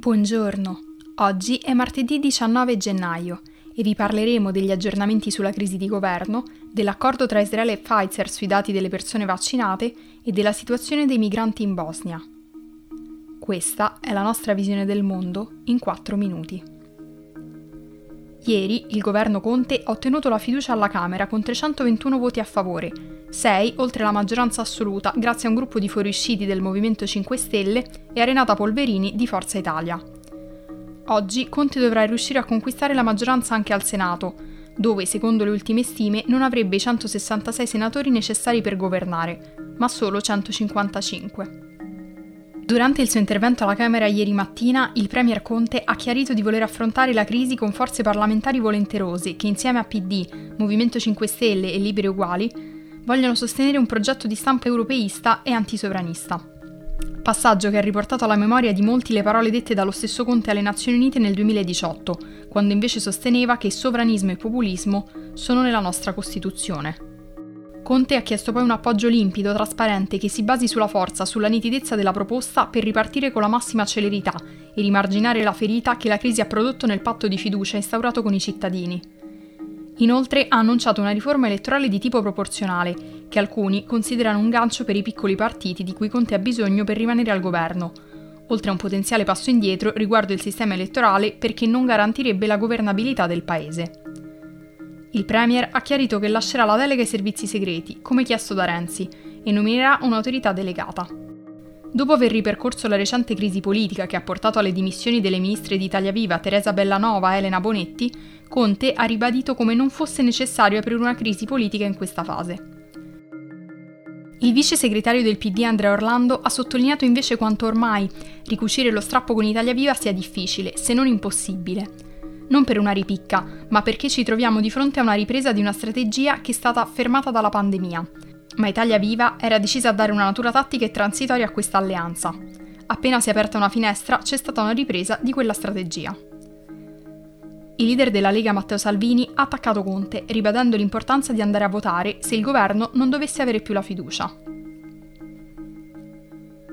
Buongiorno, oggi è martedì 19 gennaio e vi parleremo degli aggiornamenti sulla crisi di governo, dell'accordo tra Israele e Pfizer sui dati delle persone vaccinate e della situazione dei migranti in Bosnia. Questa è la nostra visione del mondo in 4 minuti. Ieri il governo Conte ha ottenuto la fiducia alla Camera con 321 voti a favore, 6 oltre la maggioranza assoluta grazie a un gruppo di fuoriusciti del Movimento 5 Stelle e a Renata Polverini di Forza Italia. Oggi Conte dovrà riuscire a conquistare la maggioranza anche al Senato, dove, secondo le ultime stime, non avrebbe i 166 senatori necessari per governare, ma solo 155. Durante il suo intervento alla Camera ieri mattina, il Premier Conte ha chiarito di voler affrontare la crisi con forze parlamentari volenterose che insieme a PD, Movimento 5 Stelle e Liberi Uguali vogliono sostenere un progetto di stampo europeista e antisovranista. Passaggio che ha riportato alla memoria di molti le parole dette dallo stesso Conte alle Nazioni Unite nel 2018, quando invece sosteneva che sovranismo e populismo sono nella nostra Costituzione. Conte ha chiesto poi un appoggio limpido, trasparente, che si basi sulla forza, sulla nitidezza della proposta per ripartire con la massima celerità e rimarginare la ferita che la crisi ha prodotto nel patto di fiducia instaurato con i cittadini. Inoltre ha annunciato una riforma elettorale di tipo proporzionale, che alcuni considerano un gancio per i piccoli partiti di cui Conte ha bisogno per rimanere al governo, oltre a un potenziale passo indietro riguardo il sistema elettorale perché non garantirebbe la governabilità del paese. Il Premier ha chiarito che lascerà la delega ai servizi segreti, come chiesto da Renzi, e nominerà un'autorità delegata. Dopo aver ripercorso la recente crisi politica che ha portato alle dimissioni delle ministre di Italia Viva Teresa Bellanova e Elena Bonetti, Conte ha ribadito come non fosse necessario aprire una crisi politica in questa fase. Il vice segretario del PD Andrea Orlando ha sottolineato invece quanto ormai ricucire lo strappo con Italia Viva sia difficile, se non impossibile non per una ripicca, ma perché ci troviamo di fronte a una ripresa di una strategia che è stata fermata dalla pandemia. Ma Italia Viva era decisa a dare una natura tattica e transitoria a questa alleanza. Appena si è aperta una finestra, c'è stata una ripresa di quella strategia. Il leader della Lega Matteo Salvini ha attaccato Conte, ribadendo l'importanza di andare a votare se il governo non dovesse avere più la fiducia.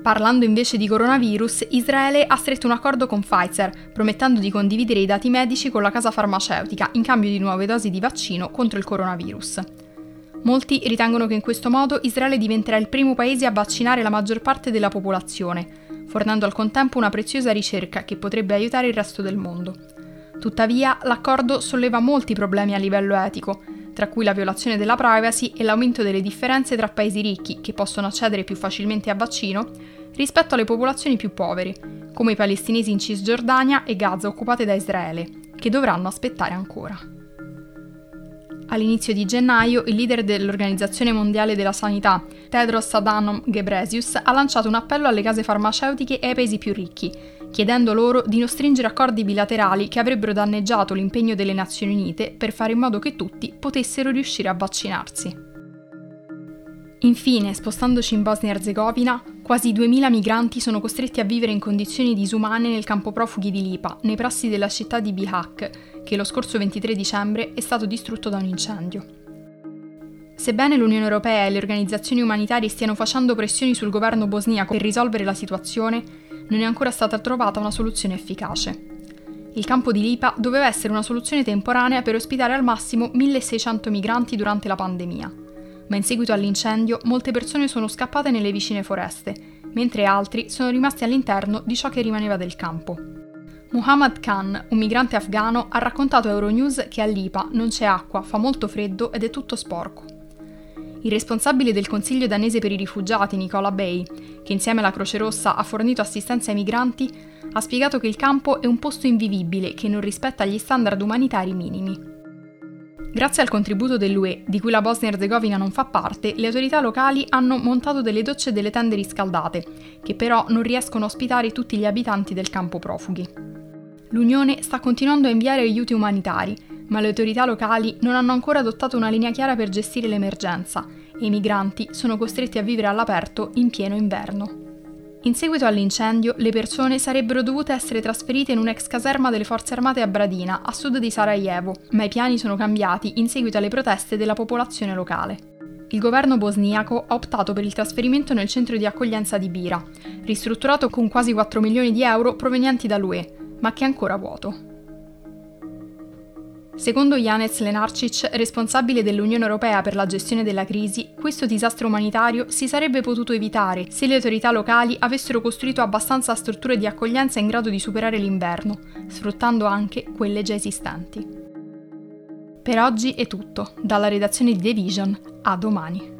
Parlando invece di coronavirus, Israele ha stretto un accordo con Pfizer, promettendo di condividere i dati medici con la casa farmaceutica in cambio di nuove dosi di vaccino contro il coronavirus. Molti ritengono che in questo modo Israele diventerà il primo paese a vaccinare la maggior parte della popolazione, fornendo al contempo una preziosa ricerca che potrebbe aiutare il resto del mondo. Tuttavia, l'accordo solleva molti problemi a livello etico, tra cui la violazione della privacy e l'aumento delle differenze tra paesi ricchi, che possono accedere più facilmente a vaccino, rispetto alle popolazioni più povere, come i palestinesi in Cisgiordania e Gaza occupate da Israele, che dovranno aspettare ancora. All'inizio di gennaio, il leader dell'Organizzazione Mondiale della Sanità, Tedros Adhanom Ghebreyesus, ha lanciato un appello alle case farmaceutiche e ai paesi più ricchi, chiedendo loro di non stringere accordi bilaterali che avrebbero danneggiato l'impegno delle Nazioni Unite per fare in modo che tutti potessero riuscire a vaccinarsi. Infine, spostandoci in Bosnia e Herzegovina, quasi 2.000 migranti sono costretti a vivere in condizioni disumane nel campo profughi di Lipa, nei pressi della città di Bihak, che lo scorso 23 dicembre è stato distrutto da un incendio. Sebbene l'Unione Europea e le organizzazioni umanitarie stiano facendo pressioni sul governo bosniaco per risolvere la situazione, non è ancora stata trovata una soluzione efficace. Il campo di Lipa doveva essere una soluzione temporanea per ospitare al massimo 1600 migranti durante la pandemia, ma in seguito all'incendio molte persone sono scappate nelle vicine foreste, mentre altri sono rimasti all'interno di ciò che rimaneva del campo. Muhammad Khan, un migrante afghano, ha raccontato a Euronews che a Lipa non c'è acqua, fa molto freddo ed è tutto sporco. Il responsabile del Consiglio danese per i rifugiati, Nicola Bay, che insieme alla Croce Rossa ha fornito assistenza ai migranti, ha spiegato che il campo è un posto invivibile che non rispetta gli standard umanitari minimi. Grazie al contributo dell'UE, di cui la Bosnia Herzegovina non fa parte, le autorità locali hanno montato delle docce e delle tende riscaldate, che però non riescono a ospitare tutti gli abitanti del campo profughi. L'Unione sta continuando a inviare aiuti umanitari, ma le autorità locali non hanno ancora adottato una linea chiara per gestire l'emergenza e i migranti sono costretti a vivere all'aperto in pieno inverno. In seguito all'incendio, le persone sarebbero dovute essere trasferite in un'ex caserma delle forze armate a Bradina, a sud di Sarajevo, ma i piani sono cambiati in seguito alle proteste della popolazione locale. il governo bosniaco ha optato per il trasferimento nel centro di accoglienza di Bira, ristrutturato con quasi 4 milioni di euro provenienti dall'UE, ma che è ancora vuoto. Secondo Janez Lenarcic, responsabile dell'Unione Europea per la gestione della crisi, questo disastro umanitario si sarebbe potuto evitare se le autorità locali avessero costruito abbastanza strutture di accoglienza in grado di superare l'inverno, sfruttando anche quelle già esistenti. Per oggi è tutto, dalla redazione di The Vision, a domani.